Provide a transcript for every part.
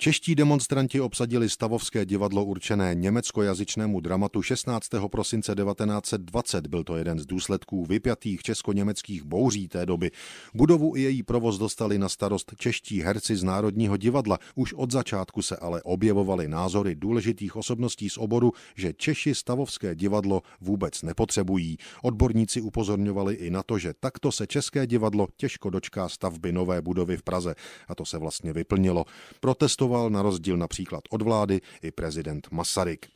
Čeští demonstranti obsadili stavovské divadlo určené německojazyčnému dramatu 16. prosince 1920. Byl to jeden z důsledků vypjatých česko-německých bouří té doby. Budovu i její provoz dostali na starost čeští herci z Národního divadla. Už od začátku se ale objevovaly názory důležitých osobností z oboru, že Češi stavovské divadlo vůbec nepotřebují. Odborníci upozorňovali i na to, že takto se české divadlo těžko dočká stavby nové budovy v Praze. A to se vlastně vyplnilo. Protesto protestoval na rozdíl například od vlády i prezident Masaryk.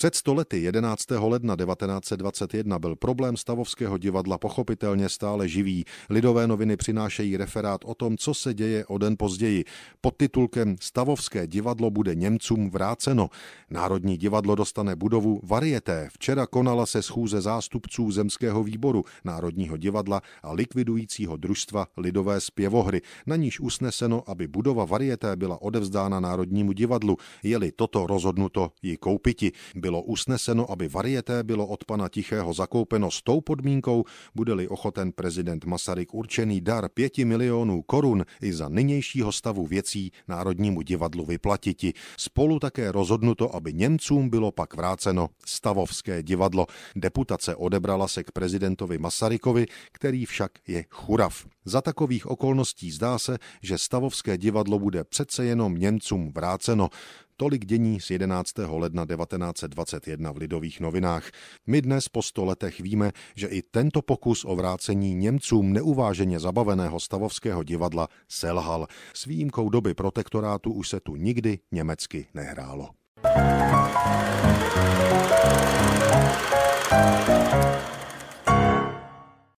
Před stolety 11. ledna 1921 byl problém Stavovského divadla pochopitelně stále živý. Lidové noviny přinášejí referát o tom, co se děje o den později. Pod titulkem Stavovské divadlo bude Němcům vráceno. Národní divadlo dostane budovu Varieté. Včera konala se schůze zástupců Zemského výboru Národního divadla a likvidujícího družstva Lidové zpěvohry. Na níž usneseno, aby budova Varieté byla odevzdána Národnímu divadlu. Je-li toto rozhodnuto ji koupiti. Byl bylo usneseno, aby varieté bylo od pana Tichého zakoupeno s tou podmínkou, bude-li ochoten prezident Masaryk určený dar pěti milionů korun i za nynějšího stavu věcí Národnímu divadlu vyplatiti. Spolu také rozhodnuto, aby Němcům bylo pak vráceno stavovské divadlo. Deputace odebrala se k prezidentovi Masarykovi, který však je churav. Za takových okolností zdá se, že stavovské divadlo bude přece jenom Němcům vráceno. Tolik dění z 11. ledna 1921 v Lidových novinách. My dnes po sto letech víme, že i tento pokus o vrácení Němcům neuváženě zabaveného stavovského divadla selhal. S výjimkou doby protektorátu už se tu nikdy německy nehrálo. Thank you.